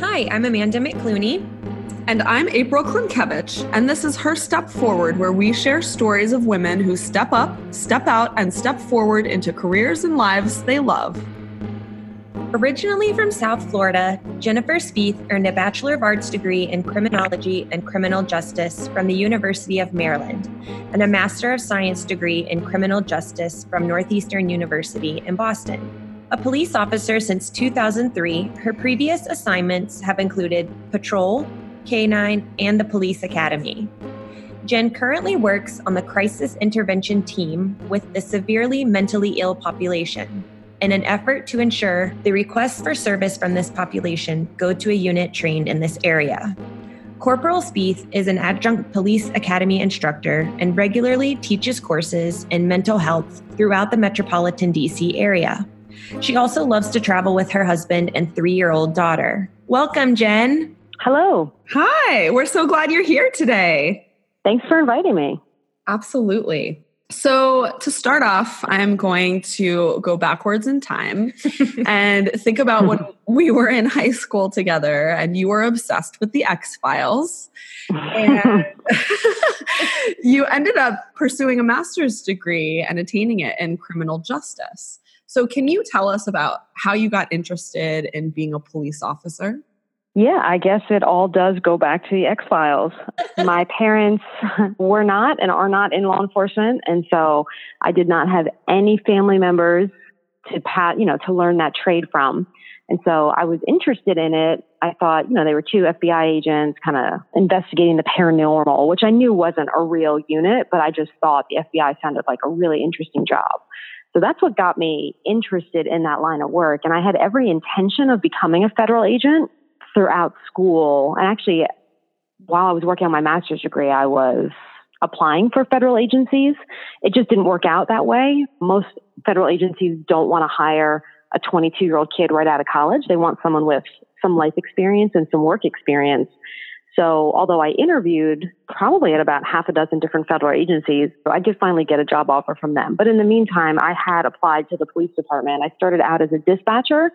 Hi, I'm Amanda McClooney. And I'm April Klimkevich, and this is Her Step Forward, where we share stories of women who step up, step out, and step forward into careers and lives they love. Originally from South Florida, Jennifer Spieth earned a Bachelor of Arts degree in Criminology and Criminal Justice from the University of Maryland and a Master of Science degree in Criminal Justice from Northeastern University in Boston. A police officer since 2003, her previous assignments have included patrol, K9, and the police academy. Jen currently works on the crisis intervention team with the severely mentally ill population in an effort to ensure the requests for service from this population go to a unit trained in this area. Corporal Spieth is an adjunct police academy instructor and regularly teaches courses in mental health throughout the metropolitan DC area. She also loves to travel with her husband and three year old daughter. Welcome, Jen. Hello. Hi, we're so glad you're here today. Thanks for inviting me. Absolutely. So, to start off, I'm going to go backwards in time and think about when we were in high school together and you were obsessed with the X Files. And you ended up pursuing a master's degree and attaining it in criminal justice. So, can you tell us about how you got interested in being a police officer? Yeah, I guess it all does go back to the X Files. My parents were not and are not in law enforcement, and so I did not have any family members to pat, you know, to learn that trade from. And so I was interested in it. I thought, you know, they were two FBI agents kind of investigating the paranormal, which I knew wasn't a real unit, but I just thought the FBI sounded like a really interesting job. So that's what got me interested in that line of work. And I had every intention of becoming a federal agent throughout school. And actually, while I was working on my master's degree, I was applying for federal agencies. It just didn't work out that way. Most federal agencies don't want to hire a 22 year old kid right out of college. They want someone with some life experience and some work experience. So although I interviewed probably at about half a dozen different federal agencies, I did finally get a job offer from them. But in the meantime, I had applied to the police department. I started out as a dispatcher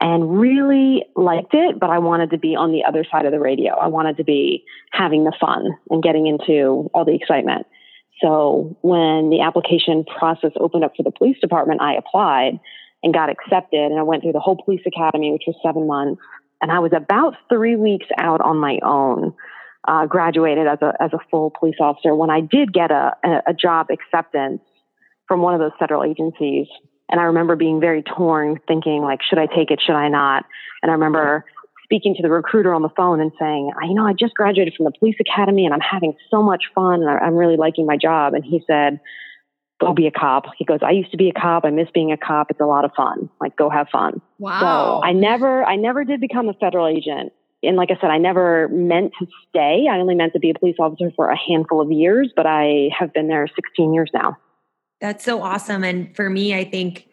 and really liked it, but I wanted to be on the other side of the radio. I wanted to be having the fun and getting into all the excitement. So when the application process opened up for the police department, I applied and got accepted and I went through the whole police academy, which was seven months and I was about three weeks out on my own. Uh, graduated as a as a full police officer when I did get a, a, job acceptance from one of those federal agencies, and I remember being very torn, thinking like, should I take it? Should I not? And I remember speaking to the recruiter on the phone and saying, you know, I just graduated from the police academy and I'm having so much fun and I'm really liking my job. And he said, go be a cop. He goes, I used to be a cop. I miss being a cop. It's a lot of fun. Like, go have fun. Wow. So I never, I never did become a federal agent. And like I said, I never meant to stay. I only meant to be a police officer for a handful of years, but I have been there 16 years now. That's so awesome. And for me, I think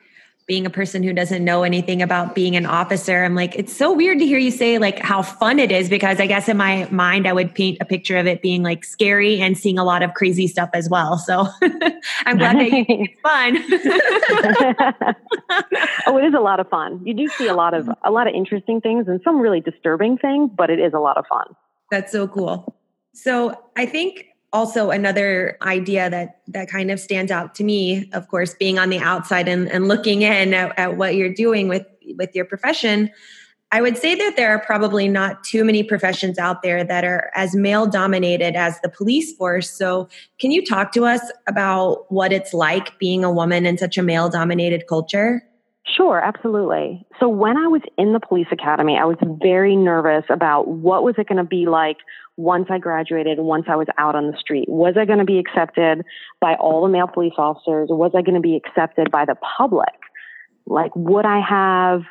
being a person who doesn't know anything about being an officer, I'm like, it's so weird to hear you say like how fun it is because I guess in my mind, I would paint a picture of it being like scary and seeing a lot of crazy stuff as well. So I'm glad that you think it's fun. oh, it is a lot of fun. You do see a lot of a lot of interesting things and some really disturbing things, but it is a lot of fun. That's so cool. So I think also another idea that that kind of stands out to me of course being on the outside and, and looking in at, at what you're doing with with your profession i would say that there are probably not too many professions out there that are as male dominated as the police force. So can you talk to us about what it's like being a woman in such a male dominated culture Sure, absolutely. So when I was in the police academy, I was very nervous about what was it going to be like once I graduated, once I was out on the street. Was I going to be accepted by all the male police officers? Was I going to be accepted by the public? Like, would I have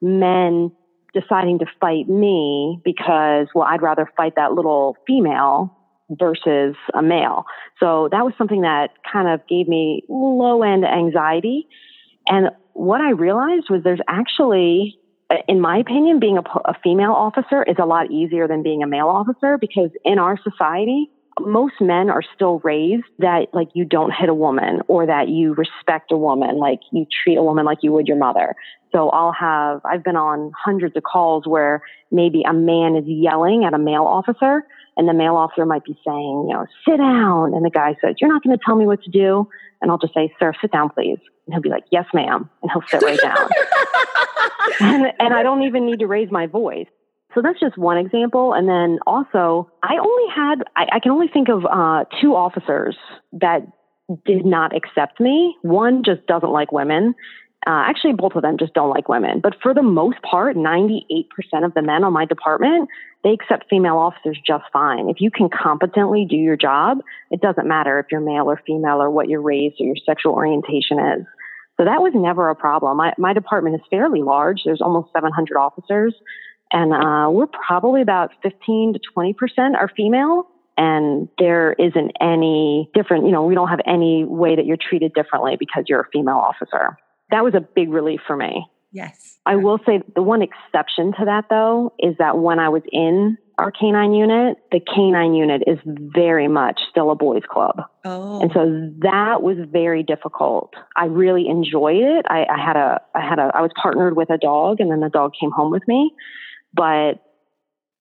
men deciding to fight me because, well, I'd rather fight that little female versus a male? So that was something that kind of gave me low end anxiety. And what I realized was there's actually in my opinion, being a, a, female officer is a lot easier than being a male officer because in our society, most men are still raised that like you don't hit a woman or that you respect a woman like you treat a woman like you would your mother. So I'll have, I've been on hundreds of calls where maybe a man is yelling at a male officer and the male officer might be saying, you know, sit down. And the guy says, you're not going to tell me what to do. And I'll just say, sir, sit down, please. And he'll be like, yes, ma'am. And he'll sit right down. and, and I don't even need to raise my voice. So that's just one example. And then also, I only had, I, I can only think of uh, two officers that did not accept me. One just doesn't like women. Uh, actually, both of them just don't like women. But for the most part, 98% of the men on my department, they accept female officers just fine. If you can competently do your job, it doesn't matter if you're male or female or what your race or your sexual orientation is. So that was never a problem. My, my department is fairly large. There's almost 700 officers, and uh, we're probably about 15 to 20 percent are female. And there isn't any different, you know, we don't have any way that you're treated differently because you're a female officer. That was a big relief for me. Yes. I will say the one exception to that though is that when I was in our canine unit, the canine unit is very much still a boys club. Oh. And so that was very difficult. I really enjoyed it. I, I had a, I had a, I was partnered with a dog and then the dog came home with me, but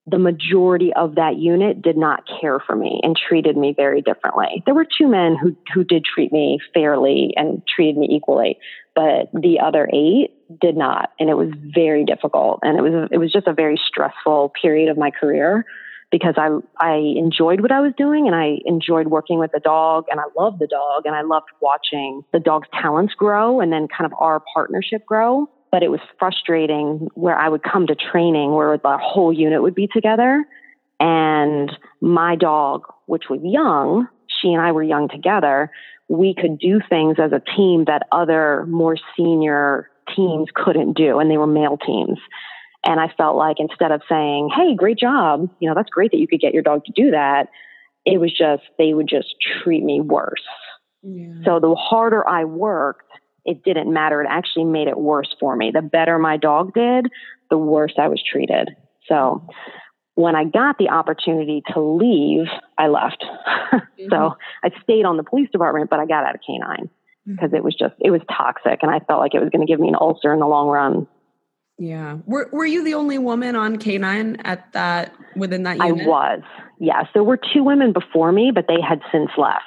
the majority of that unit did not care for me and treated me very differently. There were two men who, who did treat me fairly and treated me equally, but the other eight did not. And it was very difficult. And it was, it was just a very stressful period of my career because I, I enjoyed what I was doing and I enjoyed working with the dog and I loved the dog and I loved watching the dog's talents grow and then kind of our partnership grow but it was frustrating where I would come to training where the whole unit would be together. And my dog, which was young, she and I were young together, we could do things as a team that other more senior teams couldn't do. And they were male teams. And I felt like instead of saying, Hey, great job, you know, that's great that you could get your dog to do that. It was just, they would just treat me worse. Yeah. So the harder I worked, it didn't matter. It actually made it worse for me. The better my dog did, the worse I was treated. So when I got the opportunity to leave, I left. mm-hmm. So I stayed on the police department, but I got out of canine because mm-hmm. it was just, it was toxic and I felt like it was going to give me an ulcer in the long run. Yeah. Were Were you the only woman on canine at that within that unit? I was. Yes. There were two women before me, but they had since left.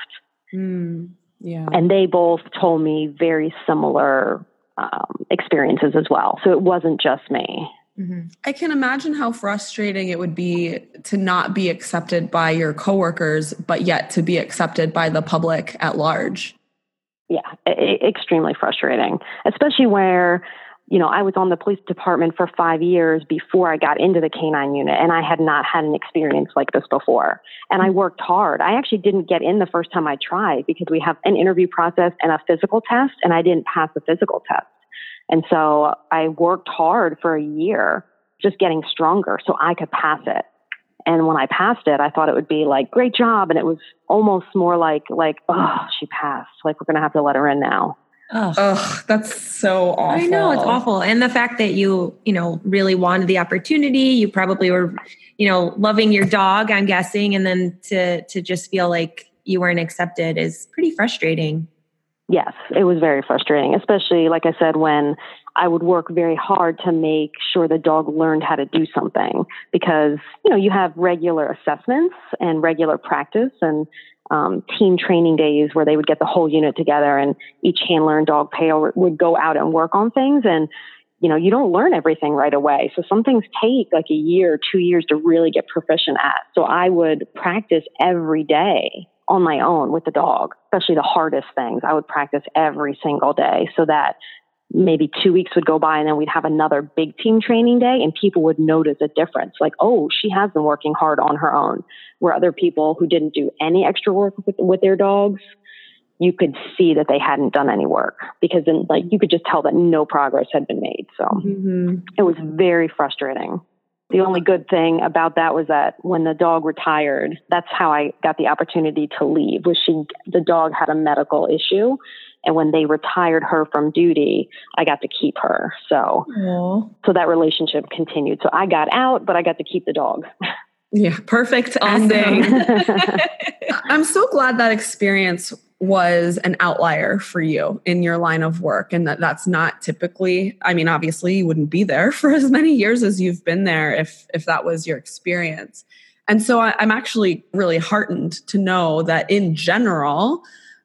Mm. Yeah. And they both told me very similar um, experiences as well. So it wasn't just me. Mm-hmm. I can imagine how frustrating it would be to not be accepted by your coworkers, but yet to be accepted by the public at large. Yeah, extremely frustrating, especially where you know, I was on the police department for five years before I got into the canine unit, and I had not had an experience like this before. And I mm-hmm. worked hard. I actually didn't get in the first time I tried because we have an interview process and a physical test, and I didn't pass the physical test. And so I worked hard for a year, just getting stronger so I could pass it. And when I passed it, I thought it would be like, great job. And it was almost more like, like, oh, she passed. Like, we're going to have to let her in now. Ugh. Ugh, that's so awful. I know it's awful. And the fact that you, you know, really wanted the opportunity, you probably were, you know, loving your dog, I'm guessing, and then to to just feel like you weren't accepted is pretty frustrating. Yes, it was very frustrating, especially like I said when I would work very hard to make sure the dog learned how to do something because, you know, you have regular assessments and regular practice and um, team training days where they would get the whole unit together and each handler and dog pair would go out and work on things. And, you know, you don't learn everything right away. So some things take like a year, two years to really get proficient at. So I would practice every day on my own with the dog, especially the hardest things. I would practice every single day so that maybe two weeks would go by and then we'd have another big team training day and people would notice a difference. Like oh she has been working hard on her own. Where other people who didn't do any extra work with, with their dogs you could see that they hadn't done any work because then like you could just tell that no progress had been made. So mm-hmm. it was very frustrating. The only good thing about that was that when the dog retired that's how i got the opportunity to leave was she the dog had a medical issue and when they retired her from duty, I got to keep her. So, Aww. so that relationship continued. So I got out, but I got to keep the dog. Yeah, perfect ending. I'm so glad that experience was an outlier for you in your line of work and that that's not typically i mean obviously you wouldn't be there for as many years as you've been there if if that was your experience and so I, i'm actually really heartened to know that in general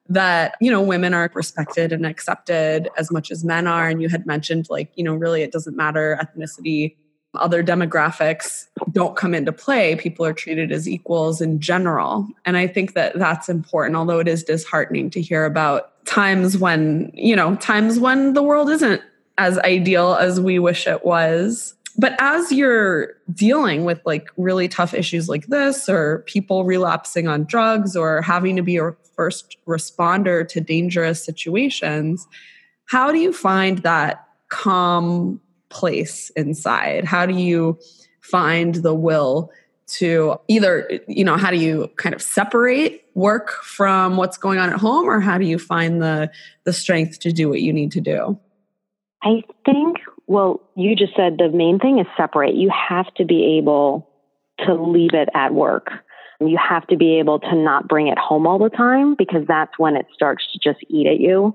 that you know women are respected and accepted as much as men are. And you had mentioned like you know really it doesn't matter ethnicity other demographics don't come into play. People are treated as equals in general. And i think that that's important although it is disheartening to hear about times when you know times when the world isn't as ideal as we wish it was. But as you're dealing with like really tough issues like this or people relapsing on drugs or having to be first responder to dangerous situations how do you find that calm place inside how do you find the will to either you know how do you kind of separate work from what's going on at home or how do you find the the strength to do what you need to do i think well, you just said the main thing is separate. You have to be able to leave it at work. You have to be able to not bring it home all the time because that's when it starts to just eat at you.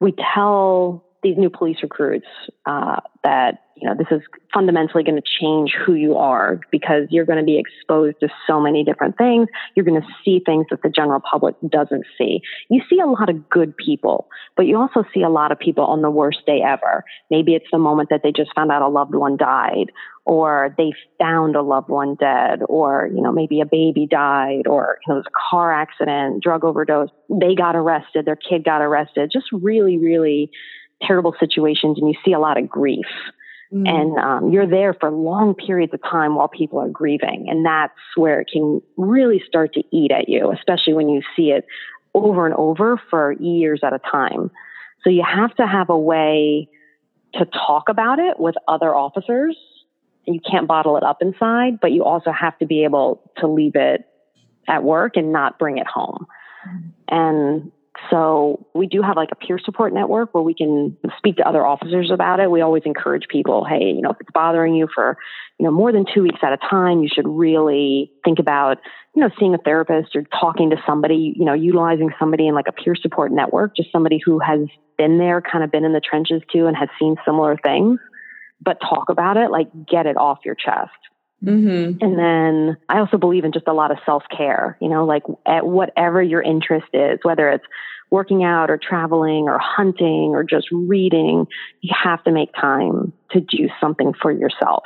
We tell these new police recruits uh, that you know this is fundamentally going to change who you are because you're going to be exposed to so many different things. You're going to see things that the general public doesn't see. You see a lot of good people but you also see a lot of people on the worst day ever. Maybe it's the moment that they just found out a loved one died or they found a loved one dead or you know maybe a baby died or you know, it was a car accident drug overdose. They got arrested. Their kid got arrested. Just really really terrible situations and you see a lot of grief. Mm. And um, you're there for long periods of time while people are grieving. And that's where it can really start to eat at you, especially when you see it over and over for years at a time. So you have to have a way to talk about it with other officers. You can't bottle it up inside, but you also have to be able to leave it at work and not bring it home. Mm. And so we do have like a peer support network where we can speak to other officers about it. We always encourage people, hey, you know, if it's bothering you for, you know, more than two weeks at a time, you should really think about, you know, seeing a therapist or talking to somebody, you know, utilizing somebody in like a peer support network, just somebody who has been there, kind of been in the trenches too, and has seen similar things. But talk about it, like get it off your chest. Mm-hmm. And then I also believe in just a lot of self care, you know, like at whatever your interest is, whether it's working out or traveling or hunting or just reading, you have to make time to do something for yourself,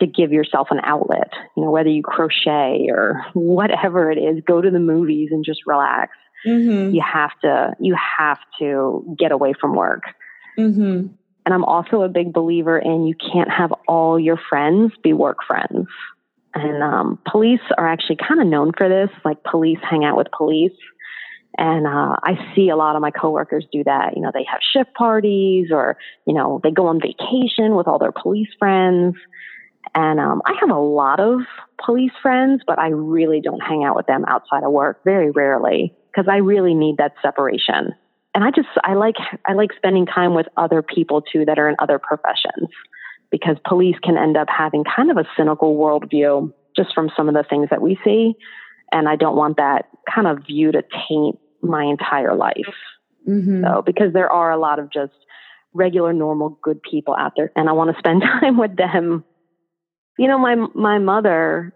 to give yourself an outlet, you know, whether you crochet or whatever it is, go to the movies and just relax. Mm-hmm. You have to, you have to get away from work. Mm-hmm. And I'm also a big believer in you can't have all your friends be work friends. And um, police are actually kind of known for this. Like police hang out with police. And uh, I see a lot of my coworkers do that. You know, they have shift parties or, you know, they go on vacation with all their police friends. And um, I have a lot of police friends, but I really don't hang out with them outside of work very rarely because I really need that separation and I just I like I like spending time with other people too that are in other professions because police can end up having kind of a cynical worldview just from some of the things that we see, and I don't want that kind of view to taint my entire life. Mm-hmm. So because there are a lot of just regular, normal, good people out there, and I want to spend time with them. You know, my my mother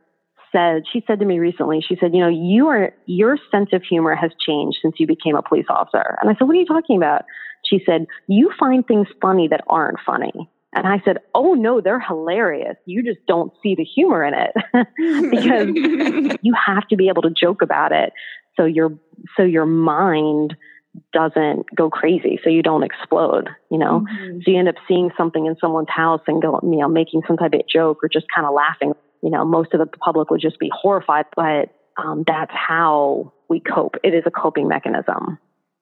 said, she said to me recently, she said, you know, you are, your sense of humor has changed since you became a police officer. And I said, what are you talking about? She said, you find things funny that aren't funny. And I said, Oh no, they're hilarious. You just don't see the humor in it because you have to be able to joke about it. So your, so your mind doesn't go crazy. So you don't explode, you know? Mm-hmm. So you end up seeing something in someone's house and go, you know, making some type of joke or just kind of laughing you know, most of the public would just be horrified, but um, that's how we cope. It is a coping mechanism.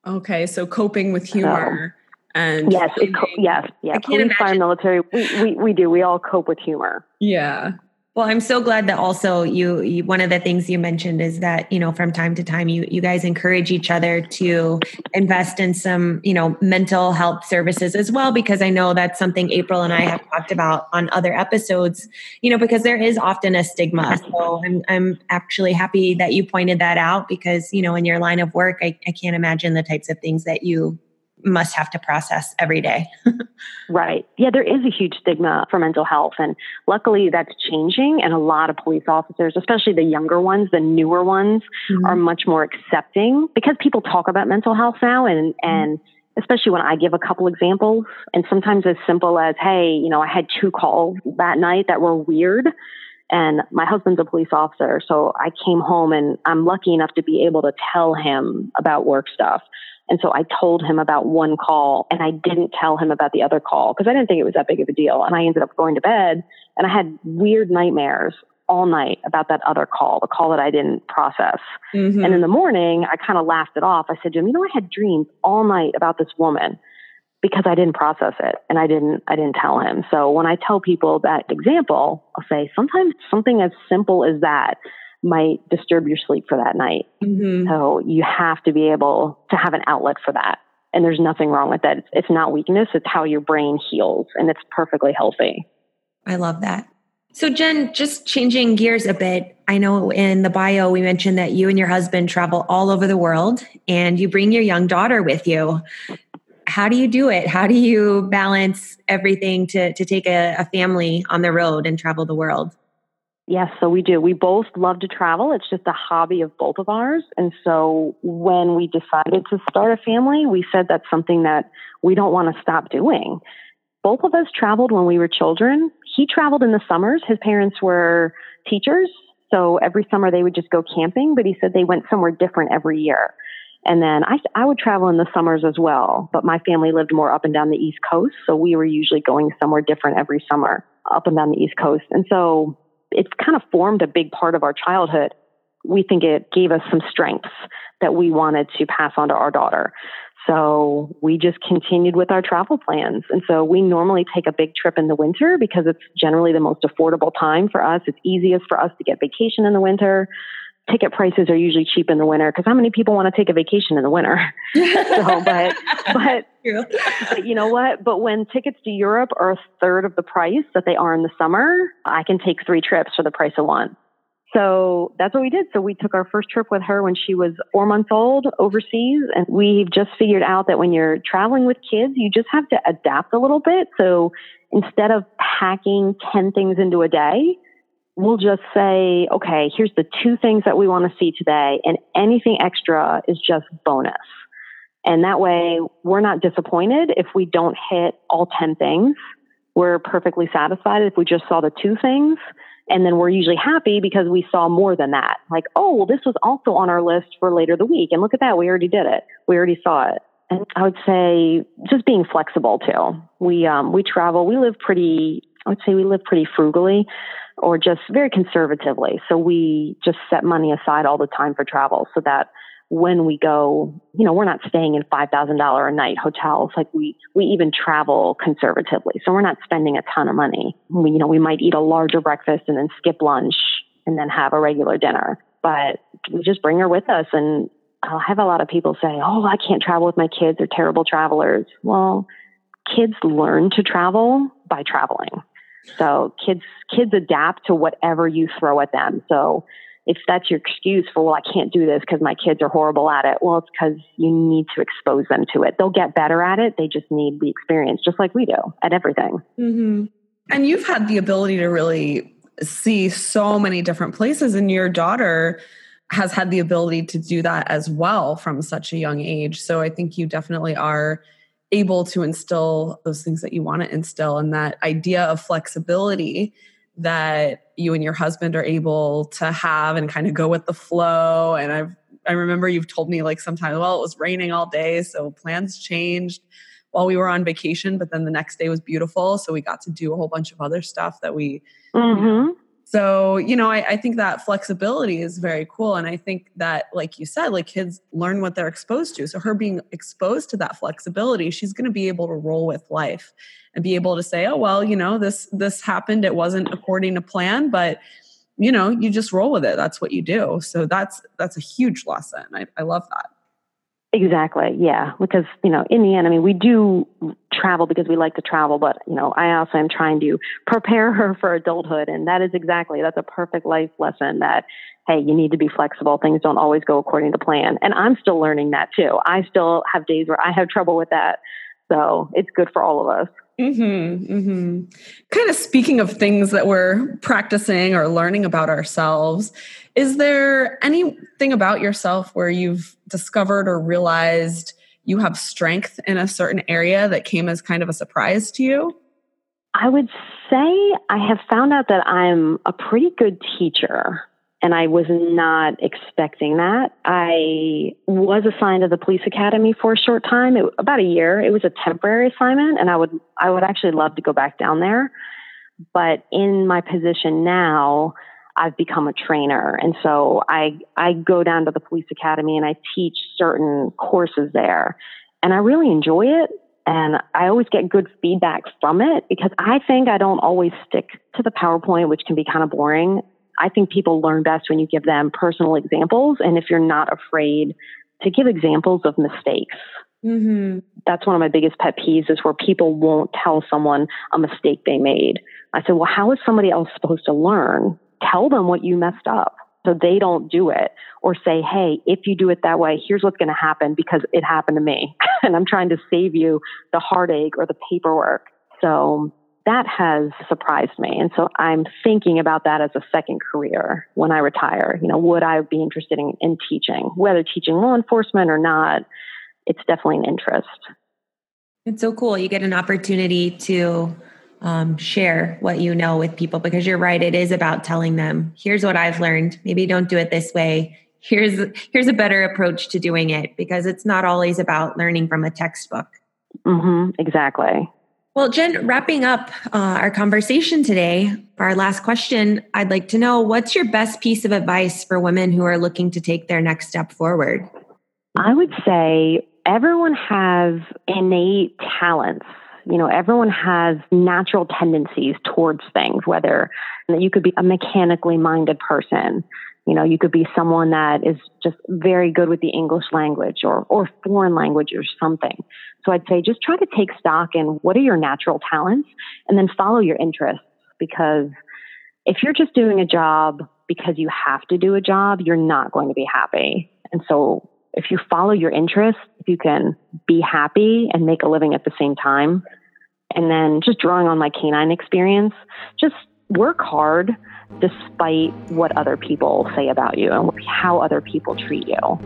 Okay, so coping with humor. So, and yes, co- yes, yeah. Police, fire, military, we, we, we do. We all cope with humor. Yeah. Well, I'm so glad that also you, you, one of the things you mentioned is that, you know, from time to time you you guys encourage each other to invest in some, you know, mental health services as well because I know that's something April and I have talked about on other episodes, you know, because there is often a stigma. So I'm I'm actually happy that you pointed that out because, you know, in your line of work, I, I can't imagine the types of things that you must have to process every day. right. Yeah, there is a huge stigma for mental health. And luckily that's changing. And a lot of police officers, especially the younger ones, the newer ones, mm-hmm. are much more accepting because people talk about mental health now and, mm-hmm. and especially when I give a couple examples and sometimes as simple as, Hey, you know, I had two calls that night that were weird. And my husband's a police officer. So I came home and I'm lucky enough to be able to tell him about work stuff. And so I told him about one call and I didn't tell him about the other call because I didn't think it was that big of a deal. And I ended up going to bed and I had weird nightmares all night about that other call, the call that I didn't process. Mm-hmm. And in the morning, I kind of laughed it off. I said to him, you know, I had dreams all night about this woman because I didn't process it and I didn't I didn't tell him. So when I tell people that example, I'll say sometimes something as simple as that might disturb your sleep for that night. Mm-hmm. So you have to be able to have an outlet for that. And there's nothing wrong with that. It's, it's not weakness, it's how your brain heals, and it's perfectly healthy. I love that. So, Jen, just changing gears a bit, I know in the bio we mentioned that you and your husband travel all over the world and you bring your young daughter with you. How do you do it? How do you balance everything to, to take a, a family on the road and travel the world? Yes, so we do. We both love to travel. It's just a hobby of both of ours. And so when we decided to start a family, we said that's something that we don't want to stop doing. Both of us traveled when we were children. He traveled in the summers. His parents were teachers. So every summer they would just go camping, but he said they went somewhere different every year. And then I, I would travel in the summers as well, but my family lived more up and down the East Coast. So we were usually going somewhere different every summer up and down the East Coast. And so it's kind of formed a big part of our childhood. We think it gave us some strengths that we wanted to pass on to our daughter. So we just continued with our travel plans. And so we normally take a big trip in the winter because it's generally the most affordable time for us. It's easiest for us to get vacation in the winter ticket prices are usually cheap in the winter because how many people want to take a vacation in the winter? so, but, but, but, you know what? But when tickets to Europe are a third of the price that they are in the summer, I can take three trips for the price of one. So that's what we did. So we took our first trip with her when she was four months old overseas. And we've just figured out that when you're traveling with kids, you just have to adapt a little bit. So instead of packing 10 things into a day, we'll just say, okay, here's the two things that we want to see today, and anything extra is just bonus. And that way, we're not disappointed if we don't hit all 10 things. We're perfectly satisfied if we just saw the two things. And then we're usually happy because we saw more than that. Like, oh, well, this was also on our list for later the week. And look at that. We already did it. We already saw it. And I would say just being flexible too. We, um, we travel, we live pretty, I would say we live pretty frugally or just very conservatively. So we just set money aside all the time for travel so that when we go, you know, we're not staying in $5,000 a night hotels. Like we, we even travel conservatively. So we're not spending a ton of money. We, you know, we might eat a larger breakfast and then skip lunch and then have a regular dinner, but we just bring her with us. And I'll have a lot of people say, Oh, I can't travel with my kids. They're terrible travelers. Well, kids learn to travel by traveling. So kids kids adapt to whatever you throw at them. So if that's your excuse for well, I can't do this because my kids are horrible at it. Well, it's because you need to expose them to it. They'll get better at it. They just need the experience, just like we do at everything. Mm-hmm. And you've had the ability to really see so many different places, and your daughter has had the ability to do that as well from such a young age. So I think you definitely are able to instill those things that you want to instill and that idea of flexibility that you and your husband are able to have and kind of go with the flow and i've i remember you've told me like sometimes well it was raining all day so plans changed while we were on vacation but then the next day was beautiful so we got to do a whole bunch of other stuff that we mm-hmm. So, you know, I, I, think that flexibility is very cool. And I think that, like you said, like kids learn what they're exposed to. So, her being exposed to that flexibility, she's going to be able to roll with life and be able to say, oh, well, you know, this, this happened. It wasn't according to plan, but, you know, you just roll with it. That's what you do. So, that's, that's a huge lesson. I, I love that. Exactly. Yeah. Because, you know, in the end, I mean, we do travel because we like to travel, but, you know, I also am trying to prepare her for adulthood. And that is exactly, that's a perfect life lesson that, hey, you need to be flexible. Things don't always go according to plan. And I'm still learning that too. I still have days where I have trouble with that. So it's good for all of us. Mm-hmm, mm-hmm. Kind of speaking of things that we're practicing or learning about ourselves, is there anything about yourself where you've discovered or realized you have strength in a certain area that came as kind of a surprise to you? I would say I have found out that I'm a pretty good teacher and I was not expecting that. I was assigned to the police academy for a short time, it, about a year. It was a temporary assignment, and I would I would actually love to go back down there. But in my position now, I've become a trainer, and so I I go down to the police academy and I teach certain courses there, and I really enjoy it. And I always get good feedback from it because I think I don't always stick to the PowerPoint, which can be kind of boring. I think people learn best when you give them personal examples. And if you're not afraid to give examples of mistakes, mm-hmm. that's one of my biggest pet peeves is where people won't tell someone a mistake they made. I said, well, how is somebody else supposed to learn? Tell them what you messed up so they don't do it or say, Hey, if you do it that way, here's what's going to happen because it happened to me. and I'm trying to save you the heartache or the paperwork. So that has surprised me. And so I'm thinking about that as a second career when I retire. You know, would I be interested in, in teaching? Whether teaching law enforcement or not, it's definitely an interest. It's so cool. You get an opportunity to um, share what you know with people because you're right. It is about telling them, here's what I've learned. Maybe don't do it this way. Here's here's a better approach to doing it because it's not always about learning from a textbook. Mm-hmm, exactly. Well, Jen, wrapping up uh, our conversation today, our last question, I'd like to know what's your best piece of advice for women who are looking to take their next step forward? I would say everyone has innate talents. You know, everyone has natural tendencies towards things, whether you could be a mechanically minded person. You know, you could be someone that is just very good with the English language or, or foreign language or something. So I'd say just try to take stock in what are your natural talents and then follow your interests because if you're just doing a job because you have to do a job, you're not going to be happy. And so if you follow your interests, if you can be happy and make a living at the same time, and then just drawing on my canine experience, just work hard despite what other people say about you and how other people treat you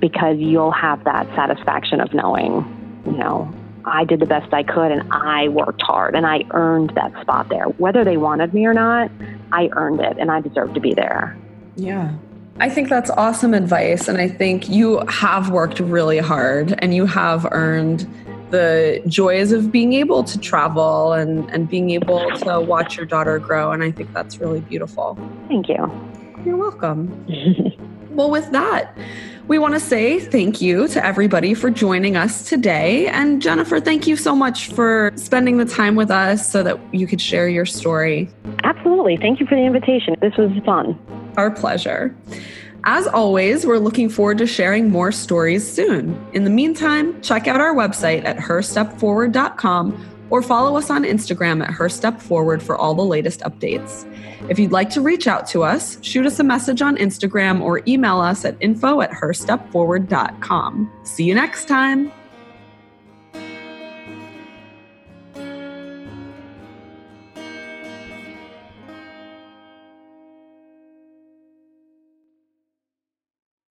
because you'll have that satisfaction of knowing you know, I did the best I could and I worked hard and I earned that spot there. Whether they wanted me or not, I earned it and I deserve to be there. Yeah. I think that's awesome advice. And I think you have worked really hard and you have earned the joys of being able to travel and, and being able to watch your daughter grow. And I think that's really beautiful. Thank you. You're welcome. well, with that, we want to say thank you to everybody for joining us today. And Jennifer, thank you so much for spending the time with us so that you could share your story. Absolutely. Thank you for the invitation. This was fun. Our pleasure. As always, we're looking forward to sharing more stories soon. In the meantime, check out our website at herstepforward.com or follow us on Instagram at herstepforward for all the latest updates. If you'd like to reach out to us, shoot us a message on Instagram or email us at info at herstepforward.com. See you next time.